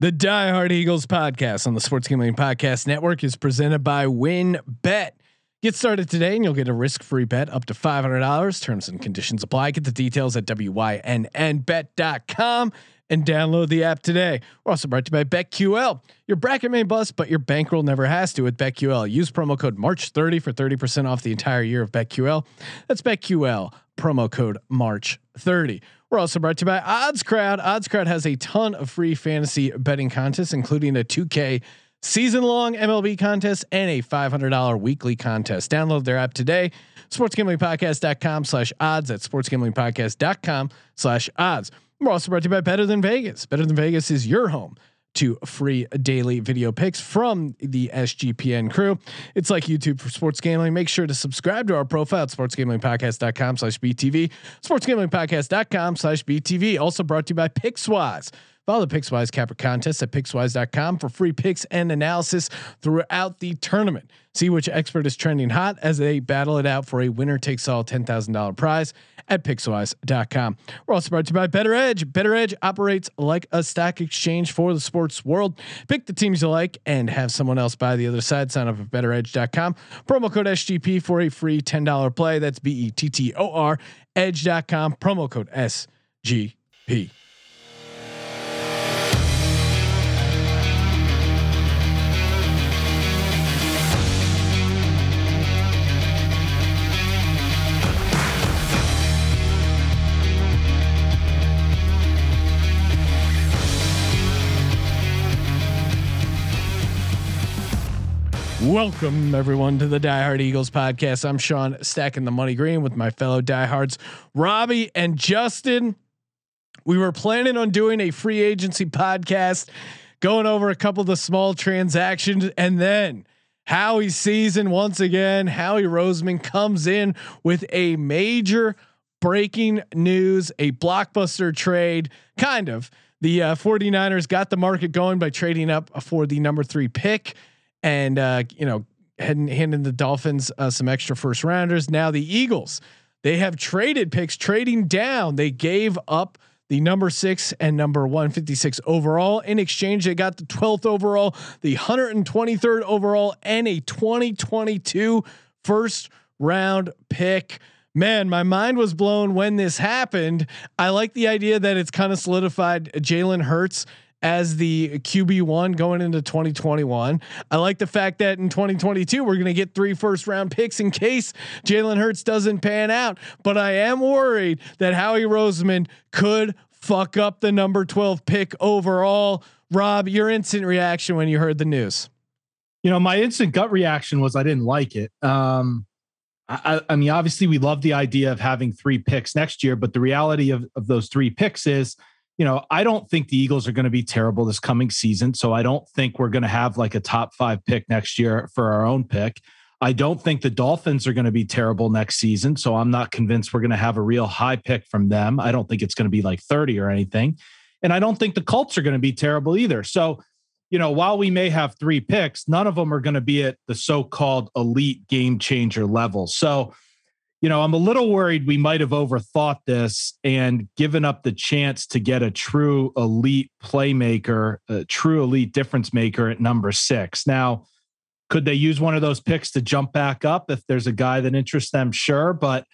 The Die Hard Eagles podcast on the Sports Gambling Podcast Network is presented by WynnBET. Get started today and you'll get a risk-free bet up to $500. Terms and conditions apply. Get the details at wynnbet.com and download the app today. We're also brought to you by BetQL. Your bracket may bust, but your bankroll never has to with BetQL. Use promo code March30 for 30% off the entire year of BetQL. That's BetQL, promo code March30. We're also brought to you by Odds Crowd. Odds Crowd has a ton of free fantasy betting contests, including a 2K season long MLB contest and a $500 weekly contest. Download their app today. SportsGamblingPodcast.com slash odds at SportsGamblingPodcast.com slash odds. We're also brought to you by Better Than Vegas. Better Than Vegas is your home to free daily video picks from the SGPN crew. It's like YouTube for sports gambling. Make sure to subscribe to our profile at sportsgamblingpodcast.com slash BTV, sportsgamblingpodcast.com slash BTV. Also brought to you by Pickswise. Follow the Pickswise Capper contest at pickswise.com for free picks and analysis throughout the tournament. See which expert is trending hot as they battle it out for a winner takes all $10,000 prize at pickswise.com. We're also brought to you by BettorEdge. Better Edge operates like a stock exchange for the sports world. Pick the teams you like and have someone else buy the other side. Sign up at bettoredge.com. Promo code SGP for a free $10 play. That's B E T T O R edge.com. Promo code SGP. Welcome everyone to the Die Hard Eagles podcast. I'm Sean stacking the money green with my fellow diehards, Robbie and Justin. We were planning on doing a free agency podcast, going over a couple of the small transactions, and then Howie season once again. Howie Roseman comes in with a major breaking news, a blockbuster trade, kind of. The uh, 49ers got the market going by trading up for the number three pick and uh, you know, handing, the Dolphins uh, some extra first rounders. Now the Eagles, they have traded picks, trading down. They gave up the number six and number 156 overall. In exchange, they got the 12th overall, the 123rd overall, and a 2022 first round pick. Man, my mind was blown when this happened. I like the idea that it's kind of solidified Jalen Hurts as the QB one going into 2021. I like the fact that in 2022 we're going to get three first round picks in case Jalen Hurts doesn't pan out. But I am worried that Howie Roseman could fuck up the number 12 pick overall. Rob, your instant reaction when you heard the news? You know, my instant gut reaction was I didn't like it. Um, I, I, mean, obviously, we love the idea of having three picks next year, but the reality of, of those three picks is you know, I don't think the Eagles are going to be terrible this coming season. So I don't think we're going to have like a top five pick next year for our own pick. I don't think the Dolphins are going to be terrible next season. So I'm not convinced we're going to have a real high pick from them. I don't think it's going to be like 30 or anything. And I don't think the Colts are going to be terrible either. So, you know, while we may have three picks, none of them are going to be at the so called elite game changer level. So, you know, I'm a little worried we might have overthought this and given up the chance to get a true elite playmaker, a true elite difference maker at number six. Now, could they use one of those picks to jump back up if there's a guy that interests them? Sure. But,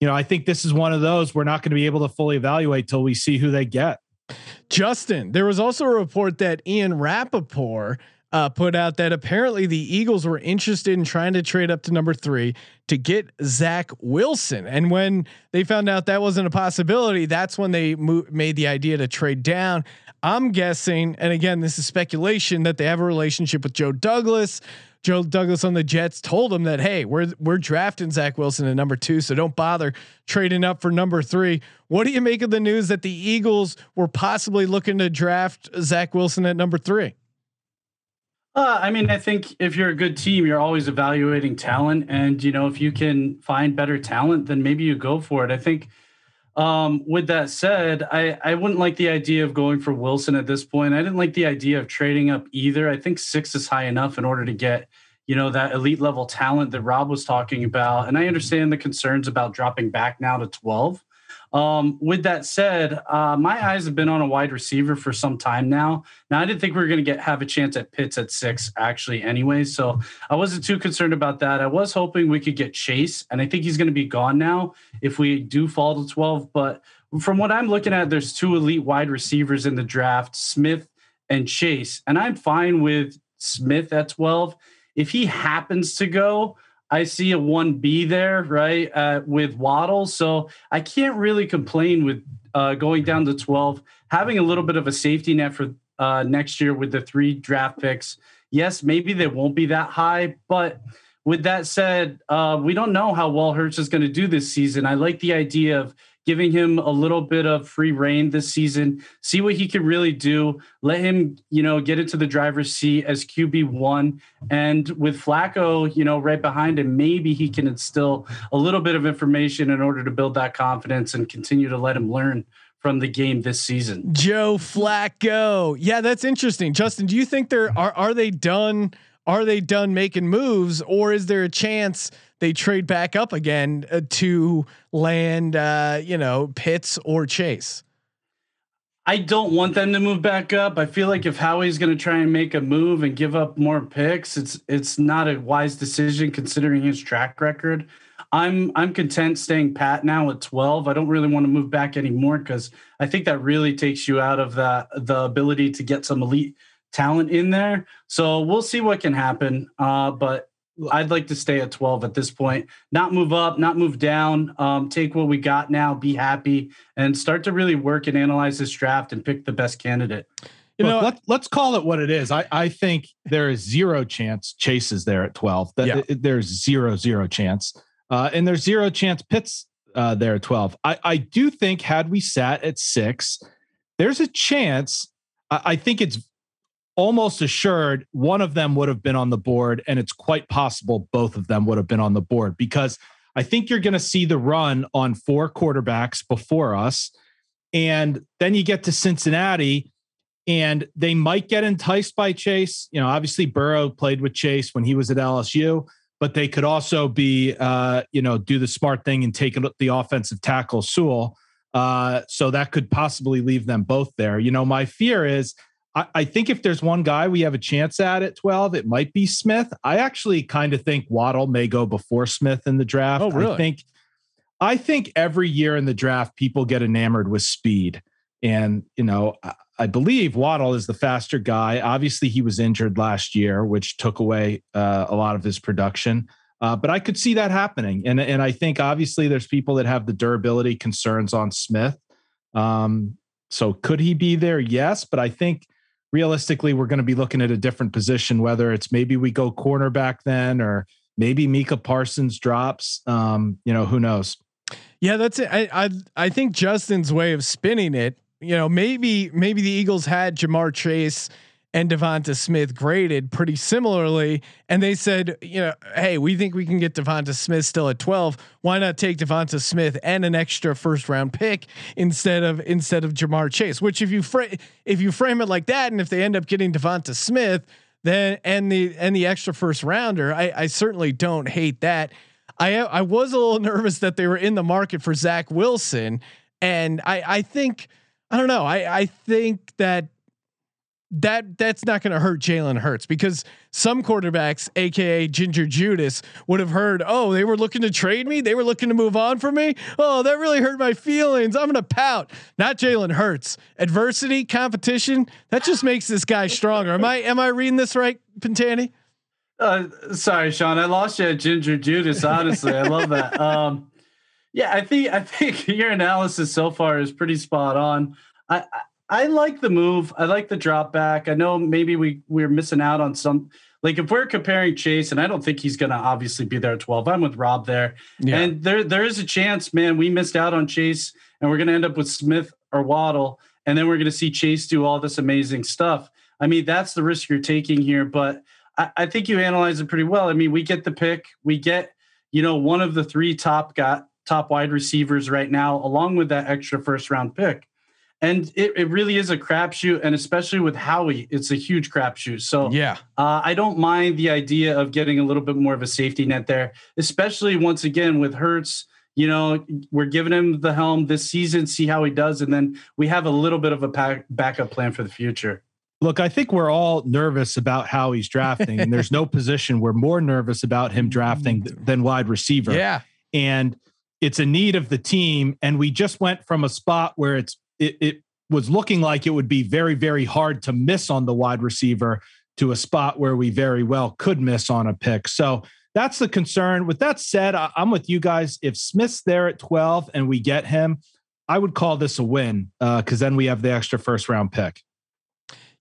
you know, I think this is one of those we're not going to be able to fully evaluate till we see who they get. Justin, there was also a report that Ian Rapoport uh, put out that apparently the Eagles were interested in trying to trade up to number three to get Zach Wilson. And when they found out that wasn't a possibility, that's when they mo- made the idea to trade down. I'm guessing, and again, this is speculation, that they have a relationship with Joe Douglas. Joe Douglas on the Jets told him that, hey, we're we're drafting Zach Wilson at number two, so don't bother trading up for number three. What do you make of the news that the Eagles were possibly looking to draft Zach Wilson at number three? Uh, I mean, I think if you're a good team, you're always evaluating talent, and you know if you can find better talent, then maybe you go for it. I think. Um, with that said, I I wouldn't like the idea of going for Wilson at this point. I didn't like the idea of trading up either. I think six is high enough in order to get you know that elite level talent that Rob was talking about, and I understand the concerns about dropping back now to twelve. Um, with that said, uh, my eyes have been on a wide receiver for some time now. Now, I didn't think we were going to get have a chance at Pitts at six, actually, anyway. So I wasn't too concerned about that. I was hoping we could get Chase, and I think he's going to be gone now if we do fall to 12. But from what I'm looking at, there's two elite wide receivers in the draft, Smith and Chase. And I'm fine with Smith at 12. If he happens to go, I see a 1B there, right, uh, with Waddle. So I can't really complain with uh, going down to 12, having a little bit of a safety net for uh, next year with the three draft picks. Yes, maybe they won't be that high, but with that said, uh, we don't know how well Hurts is going to do this season. I like the idea of giving him a little bit of free reign this season, see what he can really do. Let him, you know, get into the driver's seat as QB one, and with Flacco, you know, right behind him, maybe he can instill a little bit of information in order to build that confidence and continue to let him learn from the game this season. Joe Flacco, yeah, that's interesting. Justin, do you think they're are are they done? Are they done making moves, or is there a chance? they trade back up again uh, to land, uh, you know, Pitts or Chase. I don't want them to move back up. I feel like if Howie's going to try and make a move and give up more picks, it's it's not a wise decision considering his track record. I'm I'm content staying pat now at 12. I don't really want to move back anymore because I think that really takes you out of the the ability to get some elite talent in there. So we'll see what can happen. Uh, but I'd like to stay at 12 at this point, not move up, not move down, um, take what we got now, be happy, and start to really work and analyze this draft and pick the best candidate. You Look, know, let, let's call it what it is. I, I think there is zero chance Chase is there at 12. That, yeah. it, there's zero, zero chance. Uh, and there's zero chance Pitts uh, there at 12. I, I do think had we sat at six, there's a chance. I, I think it's almost assured one of them would have been on the board, and it's quite possible both of them would have been on the board because I think you're going to see the run on four quarterbacks before us. And then you get to Cincinnati, and they might get enticed by Chase. You know, obviously Burrow played with Chase when he was at LSU, but they could also be, uh, you know, do the smart thing and take the offensive tackle Sewell. Uh, so that could possibly leave them both there. You know, my fear is I, I think if there's one guy we have a chance at at 12, it might be Smith. I actually kind of think Waddle may go before Smith in the draft. Oh, really? I think I think every year in the draft, people get enamored with speed. And, you know, I, I believe Waddle is the faster guy. Obviously, he was injured last year, which took away uh, a lot of his production. Uh, but I could see that happening. And, and I think obviously there's people that have the durability concerns on Smith. Um, so could he be there? Yes. But I think realistically, we're going to be looking at a different position, whether it's maybe we go cornerback then or maybe Micah Parsons drops. Um, you know, who knows? Yeah, that's it. I, I I think Justin's way of spinning it, you know, maybe maybe the Eagles had Ja'Marr Chase and Devonta Smith graded pretty similarly. And they said, you know, hey, we think we can get Devonta Smith still at 12. Why not take Devonta Smith and an extra first round pick instead of instead of Ja'Marr Chase? Which if you if you frame it like that, and if they end up getting Devonta Smith, then and the and the extra first rounder, I, I certainly don't hate that. I I was a little nervous that they were in the market for Zach Wilson, and I I think I don't know. I I think that that that's not going to hurt Jalen Hurts because some quarterbacks, aka Ginger Judas, would have heard, "Oh, they were looking to trade me. They were looking to move on from me. Oh, that really hurt my feelings. I'm going to pout." Not Jalen Hurts. Adversity, competition, that just makes this guy stronger. Am I am I reading this right, Pantani? Uh, sorry, Sean. I lost you at Ginger Judas. Honestly, I love that. Um, yeah, I think I think your analysis so far is pretty spot on. I, I like the move. I like the drop back. I know maybe we we're missing out on some. Like if we're comparing Chase, and I don't think he's going to obviously be there at twelve. I'm with Rob there, yeah. and there there is a chance, man. We missed out on Chase, and we're going to end up with Smith or Waddle, and then we're going to see Chase do all this amazing stuff. I mean, that's the risk you're taking here, but I, I think you analyze it pretty well. I mean, we get the pick, we get you know one of the three top got top wide receivers right now, along with that extra first round pick and it, it really is a crapshoot, and especially with Howie, it's a huge crapshoot. So yeah, uh, I don't mind the idea of getting a little bit more of a safety net there, especially once again with Hurts. you know, we're giving him the helm this season, see how he does, and then we have a little bit of a pack, backup plan for the future. Look, I think we're all nervous about how he's drafting, and there's no position we're more nervous about him drafting than wide receiver. Yeah, and it's a need of the team, and we just went from a spot where it's it, it was looking like it would be very very hard to miss on the wide receiver to a spot where we very well could miss on a pick. So that's the concern. With that said, I, am with you guys. If Smith's there at 12 and we get him, I would call this a win because uh, then we have the extra first round pick.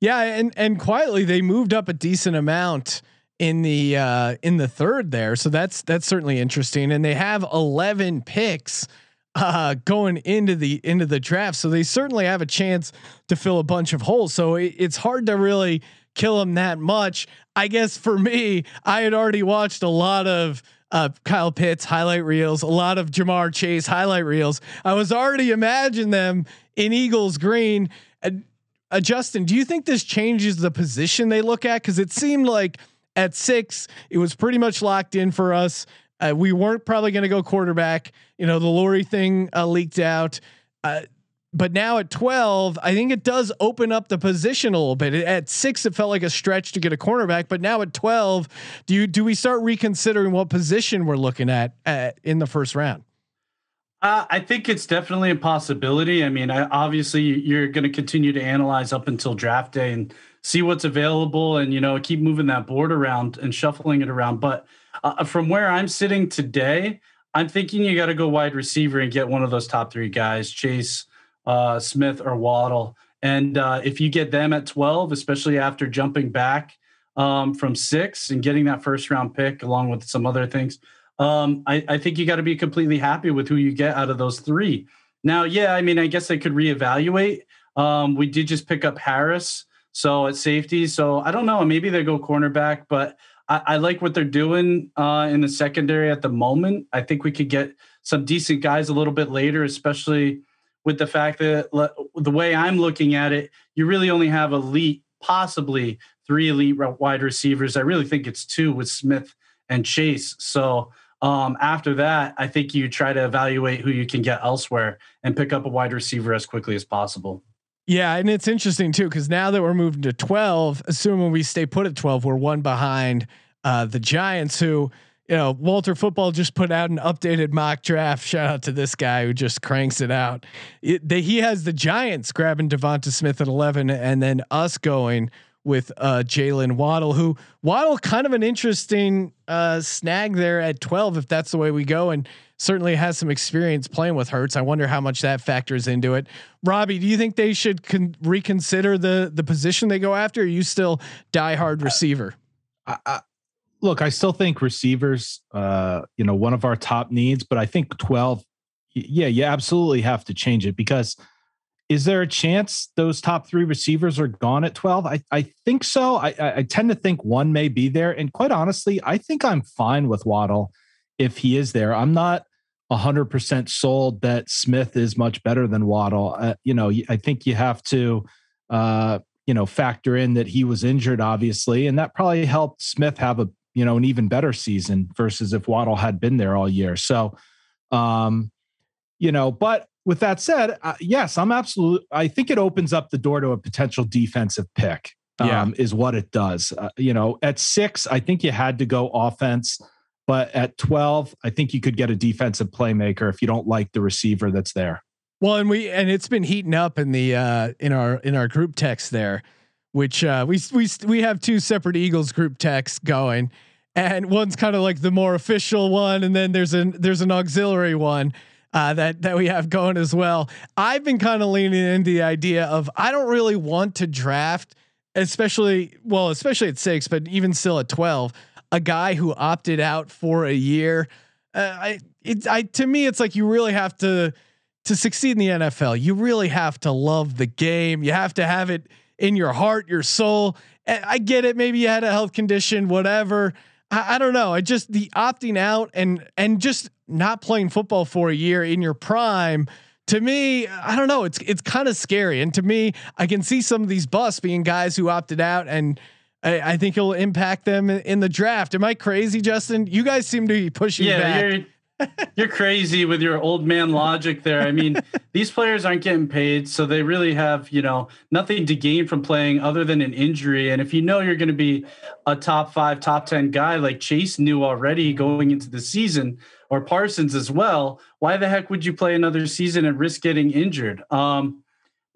Yeah, and and quietly they moved up a decent amount in the uh, in the third there, so that's that's certainly interesting. And they have 11 picks uh, going into the into the draft, so they certainly have a chance to fill a bunch of holes. So it, it's hard to really kill him that much. I guess for me, I had already watched a lot of uh, Kyle Pitts highlight reels, a lot of Ja'Marr Chase highlight reels. I was already imagining them in Eagles green. Uh, uh, Justin, do you think this changes the position they look at? Because it seemed like at six, it was pretty much locked in for us. Uh, we weren't probably going to go quarterback. You know, the Lurie thing uh, leaked out. Uh, but now at 12, I think it does open up the position a little bit. At six, it felt like a stretch to get a cornerback, but now at 12, do you do we start reconsidering what position we're looking at, at in the first round? Uh, I think it's definitely a possibility. I mean, I, obviously, you're going to continue to analyze up until draft day and see what's available, and you know, keep moving that board around and shuffling it around. But uh, from where I'm sitting today, I'm thinking you got to go wide receiver and get one of those top three guys, Chase uh, Smith or Waddle. And uh, if you get them at 12, especially after jumping back um, from six and getting that first round pick along with some other things, um, I, I, think you got to be completely happy with who you get out of those three. Now, yeah, I mean, I guess they could reevaluate. Um, we did just pick up Harris, so at safety. So I don't know. Maybe they go cornerback, but I, I like what they're doing uh, in the secondary at the moment. I think we could get some decent guys a little bit later, especially with the fact that the way I'm looking at it, you really only have elite, possibly three elite wide receivers. I really think it's two with Smith and Chase. So um, after that, I think you try to evaluate who you can get elsewhere and pick up a wide receiver as quickly as possible. Yeah, and it's interesting too because now that we're moving to twelve, assuming we stay put at twelve, we're one behind uh, the Giants, who you know, Walter Football just put out an updated mock draft. Shout out to this guy who just cranks it out. It, they, he has the Giants grabbing Devonta Smith at eleven, and then us going with uh, Jaylen Waddle, who Waddle kind of an interesting uh, snag there at twelve, if that's the way we go, and certainly has some experience playing with Hurts. I wonder how much that factors into it. Robbie, do you think they should con- reconsider the the position they go after? are you still diehard receiver? I, look, I still think receivers, uh, you know, one of our top needs, but I think 12, yeah, you absolutely have to change it because is there a chance those top three receivers are gone at 12? I, I think so. I, I tend to think one may be there. And quite honestly, I think I'm fine with Waddle if he is there. I'm not 100% sold that Smith is much better than Waddle. Uh, you know, I think you have to, uh, you know, factor in that he was injured, obviously, and that probably helped Smith have a you know, an even better season versus if Waddle had been there all year. So, um, you know, but with that said, uh, yes, I'm absolute. I think it opens up the door to a potential defensive pick. Um, yeah. is what it does. Uh, you know, at six, I think you had to go offense, but at 12, I think you could get a defensive playmaker if you don't like the receiver that's there. Well, and we and it's been heating up in the uh in our in our group text there which uh, we we we have two separate Eagles group texts going, and one's kind of like the more official one, and then there's an there's an auxiliary one. Uh, that that we have going as well. I've been kind of leaning into the idea of I don't really want to draft, especially well, especially at six, but even still at twelve, a guy who opted out for a year. Uh, I it I to me it's like you really have to to succeed in the NFL. You really have to love the game. You have to have it in your heart, your soul. I get it. Maybe you had a health condition, whatever. I, I don't know. I just the opting out and and just not playing football for a year in your prime to me, I don't know. It's it's kind of scary, and to me, I can see some of these busts being guys who opted out, and I, I think it'll impact them in, in, the draft. Am I crazy, Justin? You guys seem to be pushing yeah, back. you're crazy with your old man logic there. I mean, these players aren't getting paid, so they really have, you know, nothing to gain from playing other than an injury. And if you know you're going to be a top five, top 10 guy like Chase knew already going into the season, or Parsons as well, why the heck would you play another season and risk getting injured? Um,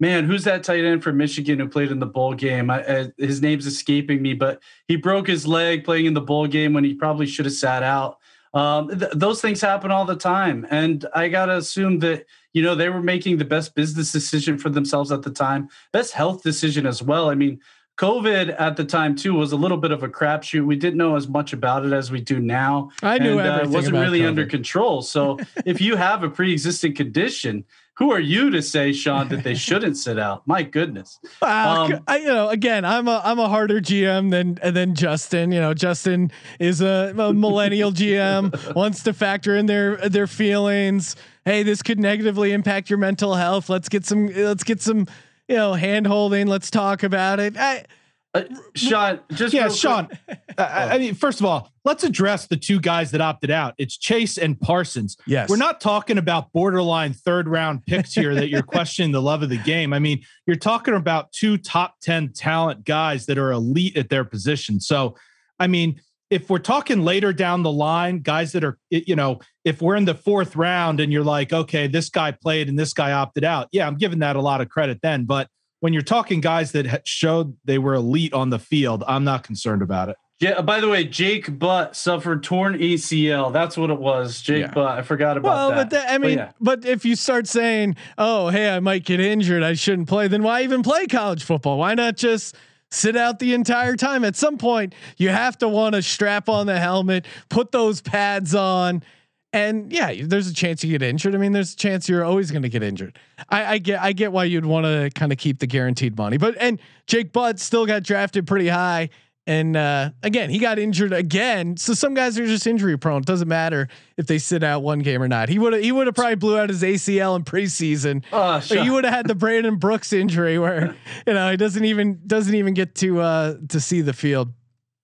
man, who's that tight end for Michigan who played in the bowl game? I, I, his name's escaping me, but he broke his leg playing in the bowl game when he probably should have sat out. Um, th- those things happen all the time, and I gotta assume that you know they were making the best business decision for themselves at the time, best health decision as well. I mean, COVID at the time too was a little bit of a crapshoot. We didn't know as much about it as we do now. I knew and, everything. Uh, it wasn't really COVID. under control. So if you have a pre-existing condition, who are you to say, Sean, that they shouldn't sit out? My goodness. Um, I, you know, again, I'm a I'm a harder GM than than Justin. You know, Justin is a, a millennial GM, wants to factor in their their feelings. Hey, this could negatively impact your mental health. Let's get some. Let's get some. You know, hand holding. Let's talk about it. I, uh, Sean, just yeah, Sean. I, I mean, first of all, let's address the two guys that opted out. It's Chase and Parsons. Yes, we're not talking about borderline third round picks here that you're questioning the love of the game. I mean, you're talking about two top ten talent guys that are elite at their position. So, I mean, if we're talking later down the line, guys that are, you know, if we're in the fourth round and you're like, okay, this guy played and this guy opted out, yeah, I'm giving that a lot of credit then, but when you're talking guys that showed they were elite on the field, I'm not concerned about it. Yeah. By the way, Jake Butt suffered torn ACL. That's what it was. Jake yeah. Butt. I forgot about well, that. But the, I mean, but, yeah. but, if you start saying, "Oh, hey, I might get injured. I shouldn't play," then why even play college football? Why not just sit out the entire time? At some point, you have to want to strap on the helmet, put those pads on, and yeah, there's a chance you get injured. I mean, there's a chance you're always going to get injured. I, I, get, I get why you'd want to kind of keep the guaranteed money, but and Jake Butt still got drafted pretty high, and uh, again, he got injured again. So some guys are just injury prone. It doesn't matter if they sit out one game or not. He would, he would have probably blew out his ACL in preseason. Oh, sure. you would have had the Brandon Brooks injury where you know he doesn't even doesn't even get to uh, to see the field.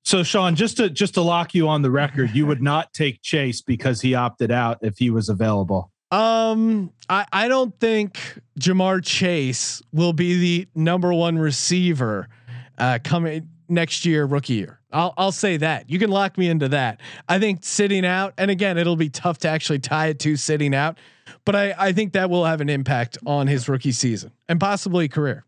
So Sean, just to just to lock you on the record, you would not take Chase because he opted out if he was available. Um, I I don't think Ja'Marr Chase will be the number one receiver uh, coming next year, rookie year. I'll I'll say that. You can lock me into that. I think sitting out, and again, it'll be tough to actually tie it to sitting out, but I I think that will have an impact on his rookie season and possibly career.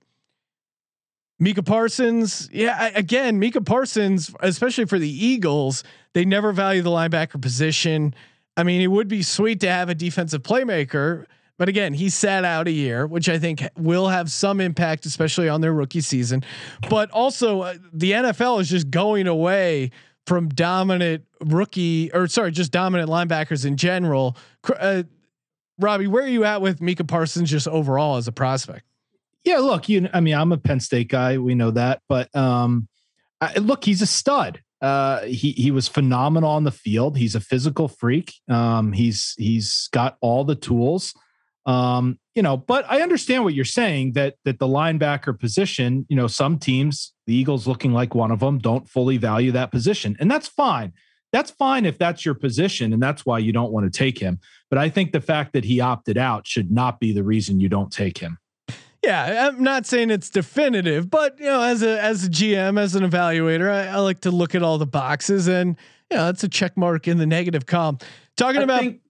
Micah Parsons, yeah, again, Micah Parsons, especially for the Eagles, they never value the linebacker position. I mean, it would be sweet to have a defensive playmaker, but again, he sat out a year, which I think will have some impact, especially on their rookie season. But also, uh, the NFL is just going away from dominant rookie, or sorry, just dominant linebackers in general. Uh, Robbie, where are you at with Micah Parsons just overall as a prospect? Yeah, look, you. I mean, I'm a Penn State guy. We know that, but um, I, look, he's a stud. Uh, he he was phenomenal on the field. He's a physical freak. Um, he's he's got all the tools. Um, you know, but I understand what you're saying that that the linebacker position. You know, some teams, the Eagles, looking like one of them, don't fully value that position, and that's fine. That's fine if that's your position, and that's why you don't want to take him. But I think the fact that he opted out should not be the reason you don't take him. Yeah, I'm not saying it's definitive, but you know, as a as a GM, as an evaluator, I, I like to look at all the boxes, and you know, that's a check mark in the negative column. Talking I about. Think,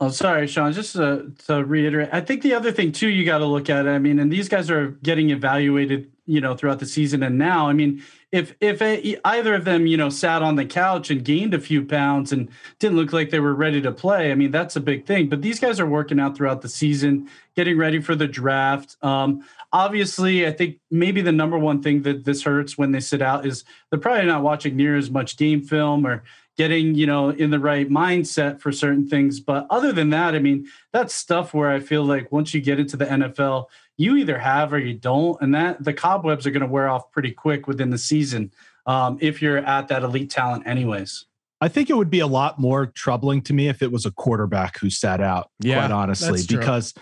oh, sorry, Sean. Just to, to reiterate, I think the other thing too you got to look at. I mean, and these guys are getting evaluated, you know, throughout the season and now. I mean, if if a, either of them you know sat on the couch and gained a few pounds and didn't look like they were ready to play i mean that's a big thing but these guys are working out throughout the season getting ready for the draft um, obviously i think maybe the number one thing that this hurts when they sit out is they're probably not watching near as much game film or getting you know in the right mindset for certain things but other than that i mean that's stuff where i feel like once you get into the nfl you either have or you don't, and that the cobwebs are going to wear off pretty quick within the season um, if you're at that elite talent, anyways. I think it would be a lot more troubling to me if it was a quarterback who sat out. Yeah, quite honestly, because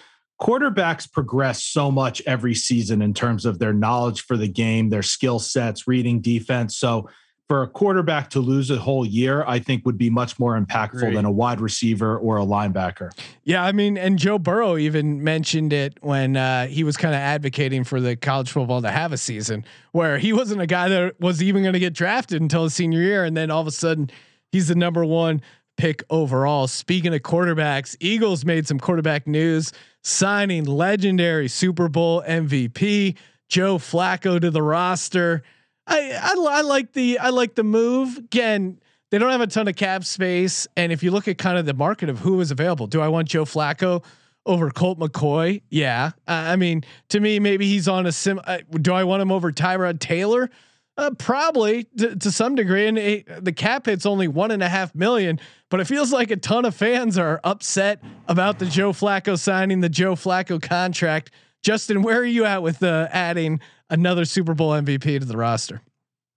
quarterbacks progress so much every season in terms of their knowledge for the game, their skill sets, reading defense. So for a quarterback to lose a whole year, I think would be much more impactful Great. than a wide receiver or a linebacker. Yeah, I mean, and Joe Burrow even mentioned it when uh, he was kind of advocating for the college football to have a season where he wasn't a guy that was even going to get drafted until his senior year, and then all of a sudden he's the number one pick overall. Speaking of quarterbacks, Eagles made some quarterback news, signing legendary Super Bowl MVP Joe Flacco to the roster. I, I, I like the I like the move. Again, they don't have a ton of cap space, and if you look at kind of the market of who is available, do I want Joe Flacco over Colt McCoy? Yeah, uh, I mean, to me, maybe he's on a sim. Uh, do I want him over Tyrod Taylor? Uh, probably to, to, some degree, and it, the cap hit's only one and a half million. But it feels like a ton of fans are upset about the Joe Flacco signing, the Joe Flacco contract. Justin, where are you at with uh, adding another Super Bowl MVP to the roster?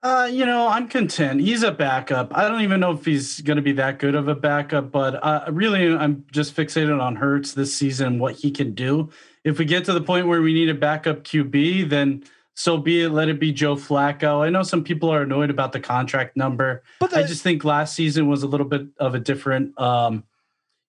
Uh, you know, I'm content. He's a backup. I don't even know if he's going to be that good of a backup, but uh, really, I'm just fixated on Hertz this season, what he can do. If we get to the point where we need a backup QB, then so be it. Let it be Joe Flacco. I know some people are annoyed about the contract number, but the- I just think last season was a little bit of a different. Um,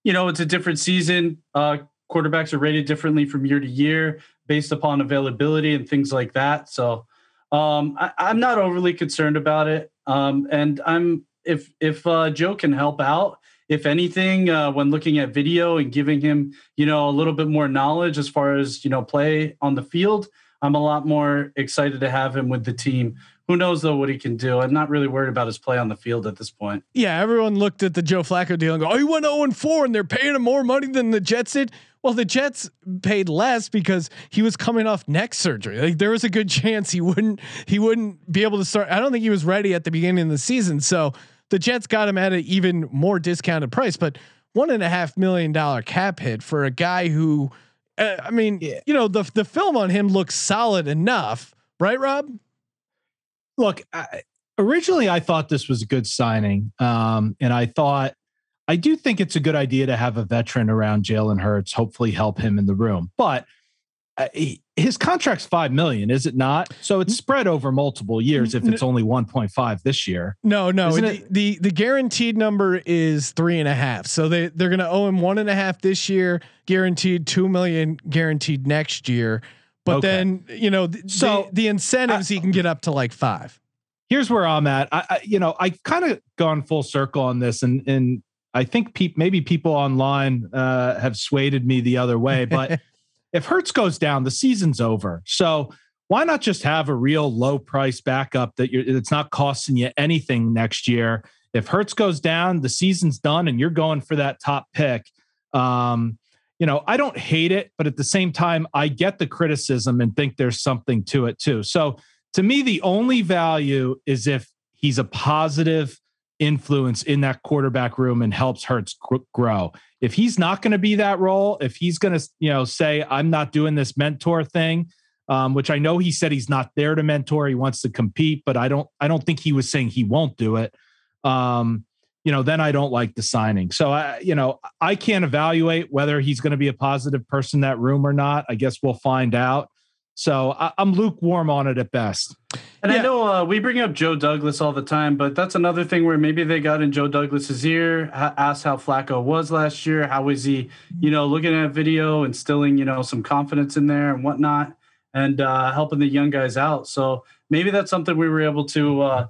you know, it's a different season. Uh, quarterbacks are rated differently from year to year based upon availability and things like that. So um, I, am not overly concerned about it. Um, and I'm if if uh, Joe can help out, if anything, uh, when looking at video and giving him you know a little bit more knowledge as far as you know play on the field, I'm a lot more excited to have him with the team. Who knows though what he can do? I'm not really worried about his play on the field at this point. Yeah, everyone looked at the Joe Flacco deal and go, "Oh, he went 0 and 4, and they're paying him more money than the Jets did." Well, the Jets paid less because he was coming off neck surgery. Like there was a good chance he wouldn't he wouldn't be able to start. I don't think he was ready at the beginning of the season. So the Jets got him at an even more discounted price. But one and a half million dollar cap hit for a guy who, uh, I mean, yeah. you know, the the film on him looks solid enough, right, Rob? Look, I, originally I thought this was a good signing, um, and I thought I do think it's a good idea to have a veteran around Jalen Hurts, hopefully help him in the room. But uh, he, his contract's five million, is it not? So it's spread over multiple years. If it's only one point five this year, no, no. The, the, the guaranteed number is three and a half. So they they're going to owe him one and a half this year, guaranteed two million, guaranteed next year. But okay. then you know, th- so the, the incentives I, he can get up to like five. Here's where I'm at. I, I you know I kind of gone full circle on this, and and I think pe- maybe people online uh, have swayed me the other way, but if Hurts goes down, the season's over. So why not just have a real low price backup that you're, it's not costing you anything next year? If Hurts goes down, the season's done, and you're going for that top pick. Um, you know, I don't hate it, but at the same time, I get the criticism and think there's something to it too. So to me, the only value is if he's a positive influence in that quarterback room and helps Hurts grow. If he's not going to be that role, if he's going to, you know, say I'm not doing this mentor thing, um, which I know he said he's not there to mentor, he wants to compete, but I don't, I don't think he was saying he won't do it. Um, you know, then I don't like the signing. So I, you know, I can't evaluate whether he's going to be a positive person in that room or not. I guess we'll find out. So I, am lukewarm on it at best. And yeah. I know uh, we bring up Joe Douglas all the time, but that's another thing where maybe they got in Joe Douglas's ear, ha- asked how Flacco was last year. How was he, you know, looking at video, instilling, you know, some confidence in there and whatnot, and uh, helping the young guys out. So maybe that's something we were able to, uh,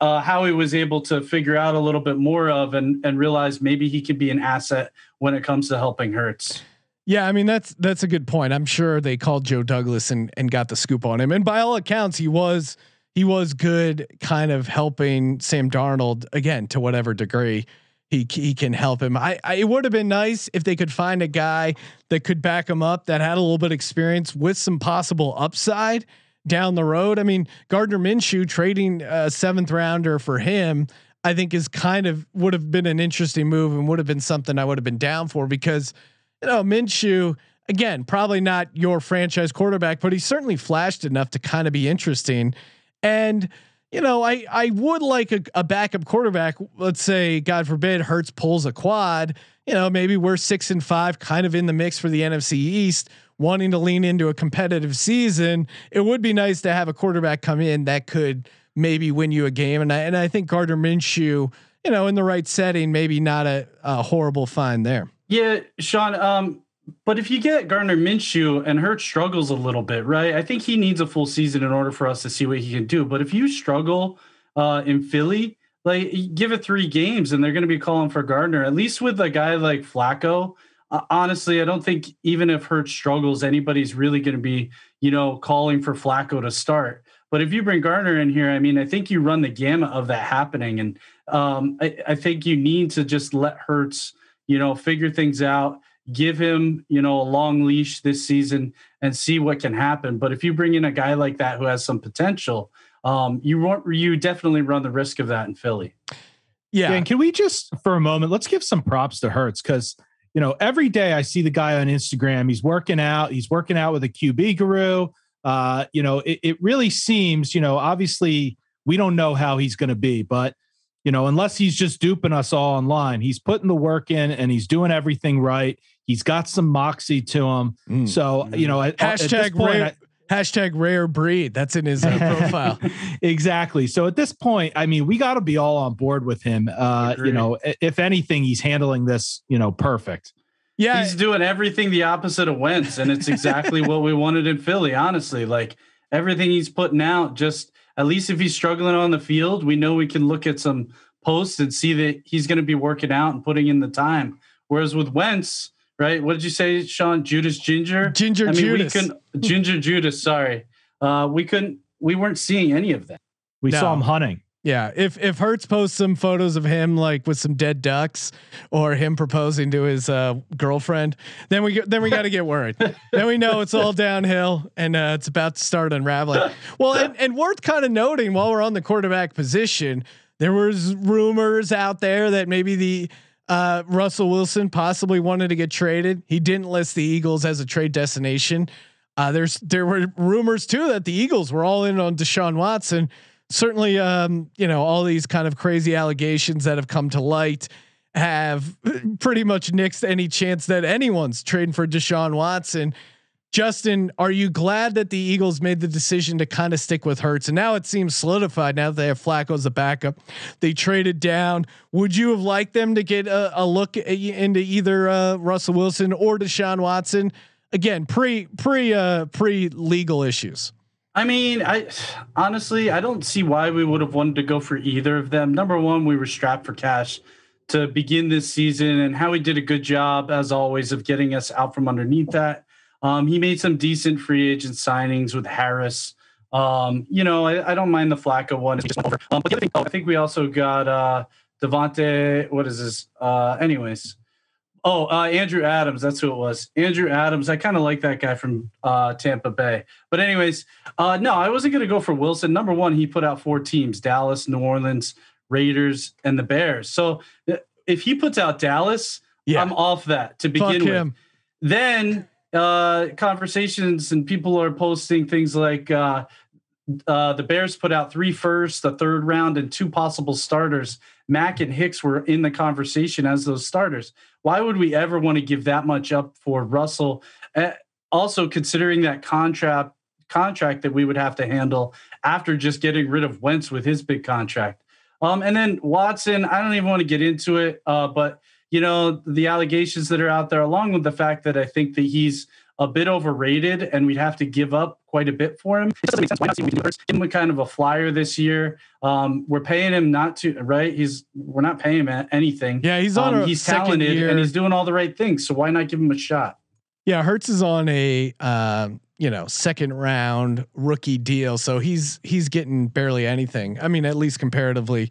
uh, Howie was able to figure out a little bit more of and, and realize maybe he could be an asset when it comes to helping Hurts. Yeah, I mean that's that's a good point. I'm sure they called Joe Douglas and and got the scoop on him. And by all accounts, he was he was good, kind of helping Sam Darnold again to whatever degree he he can help him. I, I it would have been nice if they could find a guy that could back him up that had a little bit of experience with some possible upside down the road. I mean, Gardner Minshew trading a seventh rounder for him, I think is kind of would have been an interesting move and would have been something I would have been down for because you know, Minshew, again, probably not your franchise quarterback, but he certainly flashed enough to kind of be interesting. And, you know, I, I would like a, a backup quarterback. Let's say, God forbid, Hurts pulls a quad. You know, maybe we're six and five, kind of in the mix for the NFC East, wanting to lean into a competitive season. It would be nice to have a quarterback come in that could maybe win you a game. And I and I think Gardner Minshew, you know, in the right setting, maybe not a, a horrible find there. Yeah, Sean. Um, but if you get Gardner Minshew and Hurt struggles a little bit, right? I think he needs a full season in order for us to see what he can do. But if you struggle uh, in Philly, like give it three games and they're going to be calling for Gardner. At least with a guy like Flacco, uh, honestly, I don't think even if Hurt struggles, anybody's really going to be, you know, calling for Flacco to start. But if you bring Gardner in here, I mean, I think you run the gamut of that happening, and um, I, I think you need to just let Hurts, you know, figure things out give him, you know, a long leash this season and see what can happen. But if you bring in a guy like that who has some potential, um, you want you definitely run the risk of that in Philly. Yeah. And can we just for a moment let's give some props to Hurts because you know every day I see the guy on Instagram. He's working out. He's working out with a QB guru. Uh, you know, it, it really seems. You know, obviously we don't know how he's going to be, but you know, unless he's just duping us all online, he's putting the work in and he's doing everything right. He's got some moxie to him. Mm. So, you know, at, hashtag at point, rare, I, hashtag rare breed. That's in his uh, profile. exactly. So at this point, I mean, we got to be all on board with him. Uh, you know, if anything, he's handling this, you know, perfect. Yeah. He's doing everything the opposite of Wentz. And it's exactly what we wanted in Philly, honestly. Like everything he's putting out, just at least if he's struggling on the field, we know we can look at some posts and see that he's going to be working out and putting in the time. Whereas with Wentz, right? What did you say, Sean? Judas Ginger? Ginger I mean, Judas. We couldn't, Ginger Judas, sorry. Uh, we couldn't, we weren't seeing any of that. We no. saw him hunting. Yeah, if if Hurts posts some photos of him like with some dead ducks or him proposing to his uh, girlfriend, then we then we got to get worried. then we know it's all downhill and uh, it's about to start unraveling. Well, and, and worth kind of noting while we're on the quarterback position, there was rumors out there that maybe the uh, Russell Wilson possibly wanted to get traded. He didn't list the Eagles as a trade destination. Uh, there's there were rumors too that the Eagles were all in on Deshaun Watson certainly, um, you know, all these kind of crazy allegations that have come to light have pretty much nixed any chance that anyone's trading for Deshaun Watson. Justin, are you glad that the Eagles made the decision to kind of stick with Hurts? And now it seems solidified now that they have Flacco as a backup. They traded down. Would you have liked them to get a, a look into either uh, Russell Wilson or Deshaun Watson? Again, pre pre uh, pre legal issues. I mean, I honestly I don't see why we would have wanted to go for either of them. Number one, we were strapped for cash to begin this season, and Howie did a good job as always of getting us out from underneath that. Um, he made some decent free agent signings with Harris. Um, you know, I, I, don't mind the Flacco one. Um, but the other thing, oh, I think we also got uh, Davante. What is this? Uh, anyways, Oh, uh, Andrew Adams. That's who it was. Andrew Adams. I kind of like that guy from uh, Tampa Bay. But anyways, uh, no, I wasn't going to go for Wilson. Number one, he put out four teams: Dallas, New Orleans, Raiders, and the Bears. So uh, if he puts out Dallas, yeah. I'm off that to begin with. Then uh, conversations and people are posting things like uh, uh, the Bears put out three firsts, a third round, and two possible starters. Mack and Hicks were in the conversation as those starters. Why would we ever want to give that much up for Russell? Uh, also, considering that contract contract that we would have to handle after just getting rid of Wentz with his big contract. Um, and then Watson, I don't even want to get into it, uh, but you know the allegations that are out there, along with the fact that I think that he's a bit overrated and we'd have to give up quite a bit for him. It doesn't make sense. Why not see we can do Give him kind of a flyer this year. Um, we're paying him not to right. He's we're not paying him anything. Yeah, he's on. Um, he's talented year. and he's doing all the right things. So why not give him a shot? Yeah, Hurts is on a um, you know second round rookie deal, so he's he's getting barely anything. I mean, at least comparatively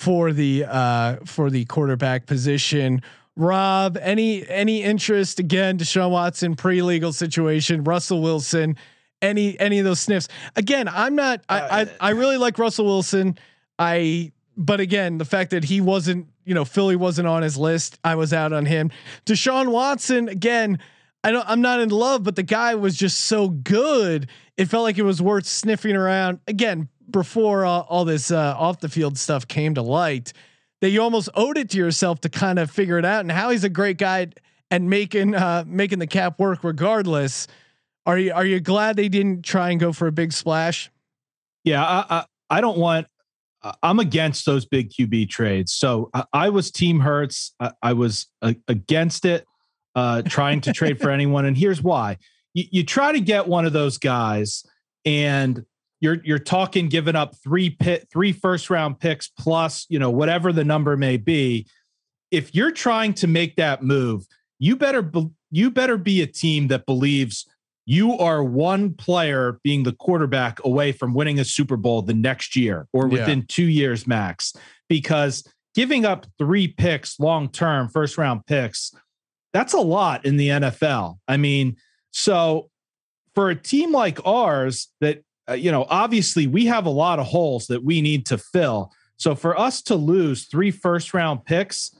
for the uh, for the quarterback position. Rob, any any interest again? Deshaun Watson pre-legal situation. Russell Wilson. Any any of those sniffs? Again, I'm not. I I, I really like Russell Wilson. I but again, the fact that he wasn't, you know, Philly wasn't on his list, I was out on him. Deshaun Watson, again, I don't, I'm not in love, but the guy was just so good. It felt like it was worth sniffing around again before uh, all this uh, off the field stuff came to light that you almost owed it to yourself to kind of figure it out. And Howie's a great guy and making uh, making the cap work regardless. Are you are you glad they didn't try and go for a big splash? Yeah, I, I, I don't want. I'm against those big QB trades. So I, I was Team Hurts. I, I was a, against it, uh, trying to trade for anyone. And here's why: you, you try to get one of those guys, and you're you're talking giving up three pit three first round picks plus you know whatever the number may be. If you're trying to make that move, you better be, you better be a team that believes you are one player being the quarterback away from winning a Super Bowl the next year or within yeah. two years max. Because giving up three picks long term, first round picks, that's a lot in the NFL. I mean, so for a team like ours, that, uh, you know, obviously we have a lot of holes that we need to fill. So for us to lose three first round picks,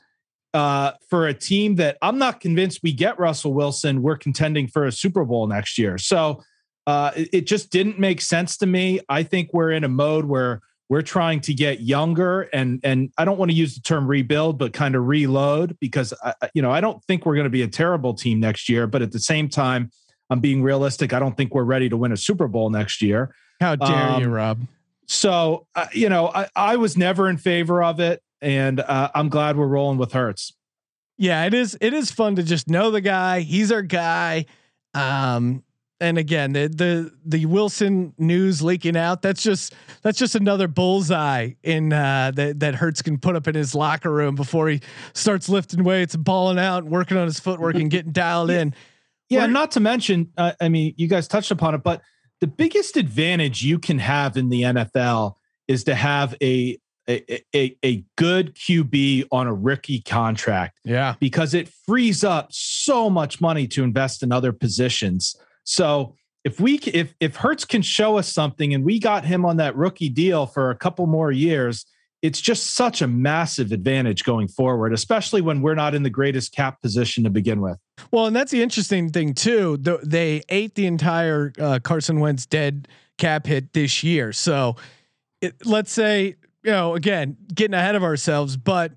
uh, for a team that I'm not convinced we get Russell Wilson, we're contending for a Super Bowl next year. So uh, it, it, just didn't make sense to me. I think we're in a mode where we're trying to get younger, and and I don't want to use the term rebuild, but kind of reload because I, you know I don't think we're going to be a terrible team next year. But at the same time, I'm being realistic. I don't think we're ready to win a Super Bowl next year. How dare um, you, Rob? So uh, you know I, I was never in favor of it and uh, I'm glad we're rolling with Hurts. Yeah, it is. It is fun to just know the guy. He's our guy. Um, and again, the the the Wilson news leaking out. That's just that's just another bullseye in uh, that that Hurts can put up in his locker room before he starts lifting weights and balling out and working on his footwork and getting dialed in. Yeah, not to mention, uh, I mean, you guys touched upon it, but the biggest advantage you can have in the NFL is to have a a, a, a good QB on a rookie contract. Yeah. Because it frees up so much money to invest in other positions. So if we if if Hurts can show us something and we got him on that rookie deal for a couple more years, it's just such a massive advantage going forward, especially when we're not in the greatest cap position to begin with. Well, and that's the interesting thing too. They ate the entire uh, Carson Wentz dead cap hit this year. So it, let's say you know, again, getting ahead of ourselves, but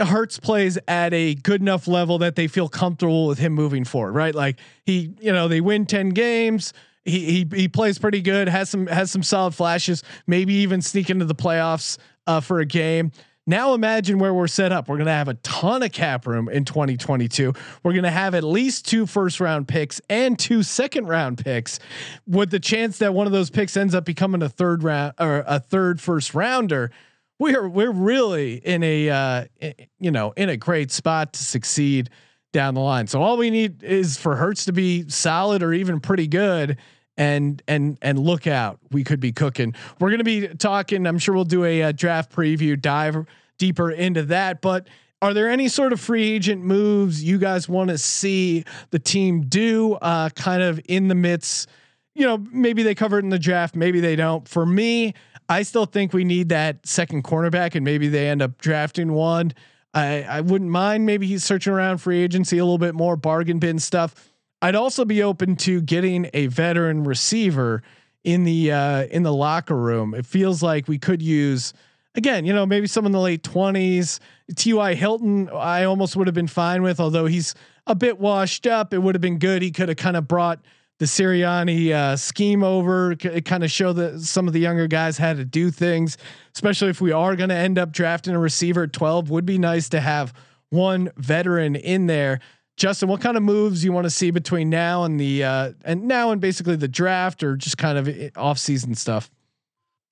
Hurts plays at a good enough level that they feel comfortable with him moving forward, right? Like he, you know, they win 10 games. He, he, he plays pretty good, has some, has some solid flashes, maybe even sneak into the playoffs uh, for a game. Now imagine where we're set up. We're going to have a ton of cap room in 2022. We're going to have at least two first round picks and two second round picks with the chance that one of those picks ends up becoming a third round or a third first rounder. We're we're really in a uh, you know in a great spot to succeed down the line. So all we need is for Hurts to be solid or even pretty good and and and look out we could be cooking. We're going to be talking i'm sure we'll do a, a, draft preview dive deeper into that but are there any sort of free agent moves you guys want to see the team do uh, kind of in the midst? You know maybe they cover it in the draft maybe they don't. For me i still think we need that second cornerback and maybe they end up drafting one. I i wouldn't mind maybe he's searching around free agency a little bit more bargain bin stuff I'd also be open to getting a veteran receiver in the uh, in the locker room. It feels like we could use again, you know, maybe some in the late twenties. T.Y. Hilton, I almost would have been fine with, although he's a bit washed up. It would have been good. He could have kind of brought the Sirianni uh, scheme over, c- kind of show that some of the younger guys had to do things, especially if we are going to end up drafting a receiver at 12. Would be nice to have one veteran in there. Justin, what kind of moves you want to see between now and the uh, and now and basically the draft, or just kind of off season stuff?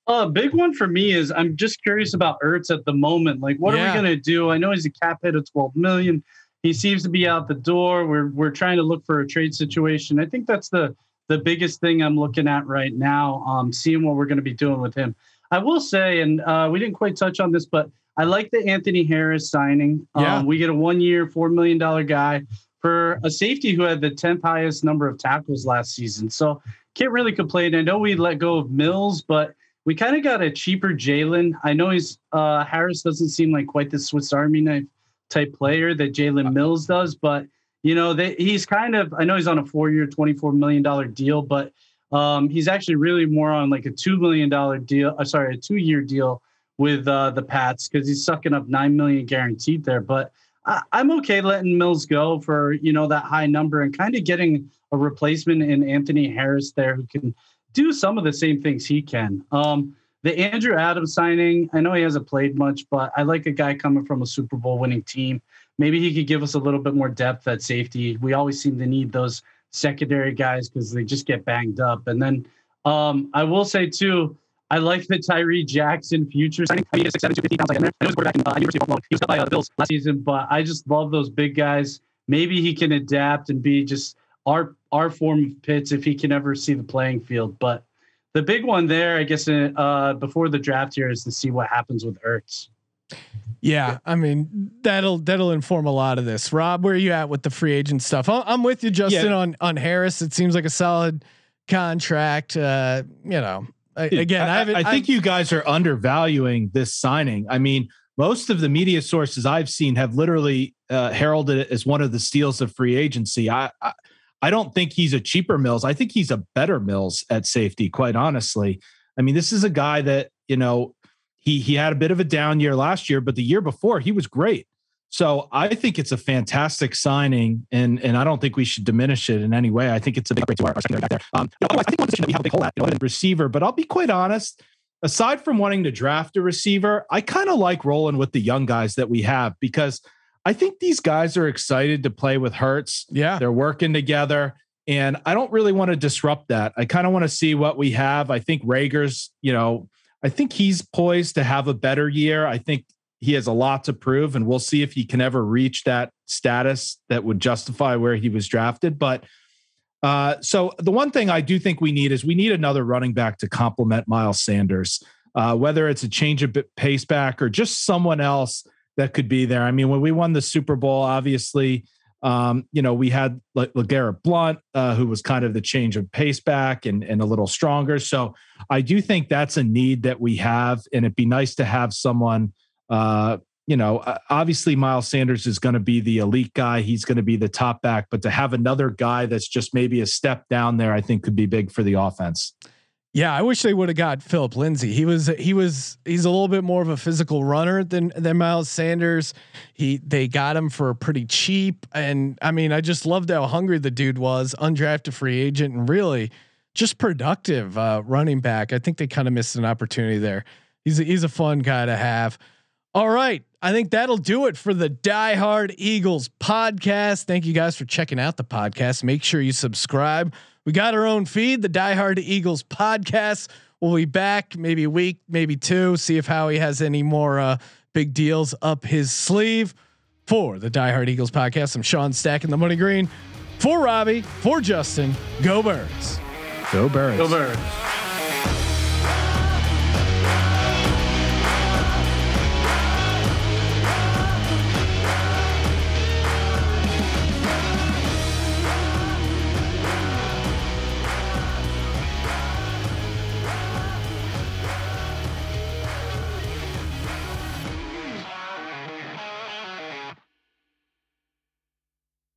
A uh, big one for me is I'm just curious about Ertz at the moment. Like, what yeah. are we gonna do? I know he's a cap hit of 12 million. He seems to be out the door. We're we're trying to look for a trade situation. I think that's the the biggest thing I'm looking at right now. Um, seeing what we're going to be doing with him. I will say, and uh, we didn't quite touch on this, but I like the Anthony Harris signing. Yeah. Um, we get a one year, $4 million guy for a safety who had the 10th highest number of tackles last season. So can't really complain. I know we let go of Mills, but we kind of got a cheaper Jalen. I know he's uh, Harris doesn't seem like quite the Swiss Army knife type player that Jalen Mills does, but you know, they, he's kind of I know he's on a four year, $24 million deal, but um, he's actually really more on like a $2 million deal. Uh, sorry, a two year deal with uh, the Pats because he's sucking up nine million guaranteed there. But I, am okay letting Mills go for you know that high number and kind of getting a replacement in Anthony Harris there who can do some of the same things he can. Um, the Andrew Adams signing, I know he hasn't played much, but I like a guy coming from a Super Bowl winning team. Maybe he could give us a little bit more depth at safety. We always seem to need those secondary guys because they just get banged up. And then um, I will say too, I like the Tyree Jackson future signing. I mean, he's 6'7", 250 pounds like in there. I know he's quarterback in uh, University of Buffalo. He was cut by uh, the Bills last season, but I just love those big guys. Maybe he can adapt and be just our our form of Pitts if he can ever see the playing field. But the big one there, I guess, uh, before the draft here is to see what happens with Ertz. Yeah, I mean that'll that'll inform a lot of this. Rob, where are you at with the free agent stuff? I'm with you, Justin, yeah. on on Harris. It seems like a solid contract. Uh, you know, again, I, I, I think you guys are undervaluing this signing. I mean, most of the media sources I've seen have literally uh, heralded it as one of the steals of free agency. I, I I don't think he's a cheaper Mills. I think he's a better Mills at safety, quite honestly. I mean, this is a guy that, you know, he he had a bit of a down year last year, but the year before he was great. So I think it's a fantastic signing, and and I don't think we should diminish it in any way. I think it's a big upgrade to our, our secondary back there. Um, you know, otherwise, I think one position that we have a big hole at, you know, receiver. But I'll be quite honest. Aside from wanting to draft a receiver, I kind of like rolling with the young guys that we have because I think these guys are excited to play with Hurts. Yeah. They're working together. And I don't really want to disrupt that. I kind of want to see what we have. I think Reagor's, you know, I think he's poised to have a better year. I think he has a lot to prove, and we'll see if he can ever reach that status that would justify where he was drafted. But uh, so the one thing I do think we need is we need another running back to complement Miles Sanders, uh, whether it's a change of pace back or just someone else that could be there. I mean, when we won the Super Bowl, obviously, um, you know, we had like LeGarrette Blunt, uh, who was kind of the change of pace back and, and a little stronger. So I do think that's a need that we have. And it'd be nice to have someone, uh, you know, obviously Miles Sanders is going to be the elite guy. He's going to be the top back, but to have another guy that's just maybe a step down there, I think could be big for the offense. Yeah, I wish they would have got Philip Lindsay. He was he was he's a little bit more of a physical runner than than Miles Sanders. He they got him for pretty cheap, and I mean I just loved how hungry the dude was, undrafted free agent, and really just productive uh, running back. I think they kind of missed an opportunity there. He's a, he's a fun guy to have. All right, I think that'll do it for the Die Hard Eagles podcast. Thank you guys for checking out the podcast. Make sure you subscribe we got our own feed, the Die Hard Eagles podcast. We'll be back maybe a week, maybe two. See if Howie has any more uh, big deals up his sleeve for the Die Hard Eagles podcast. I'm Sean Stack Stacking the Money Green for Robbie, for Justin. Go Birds. Go Birds. Go Birds.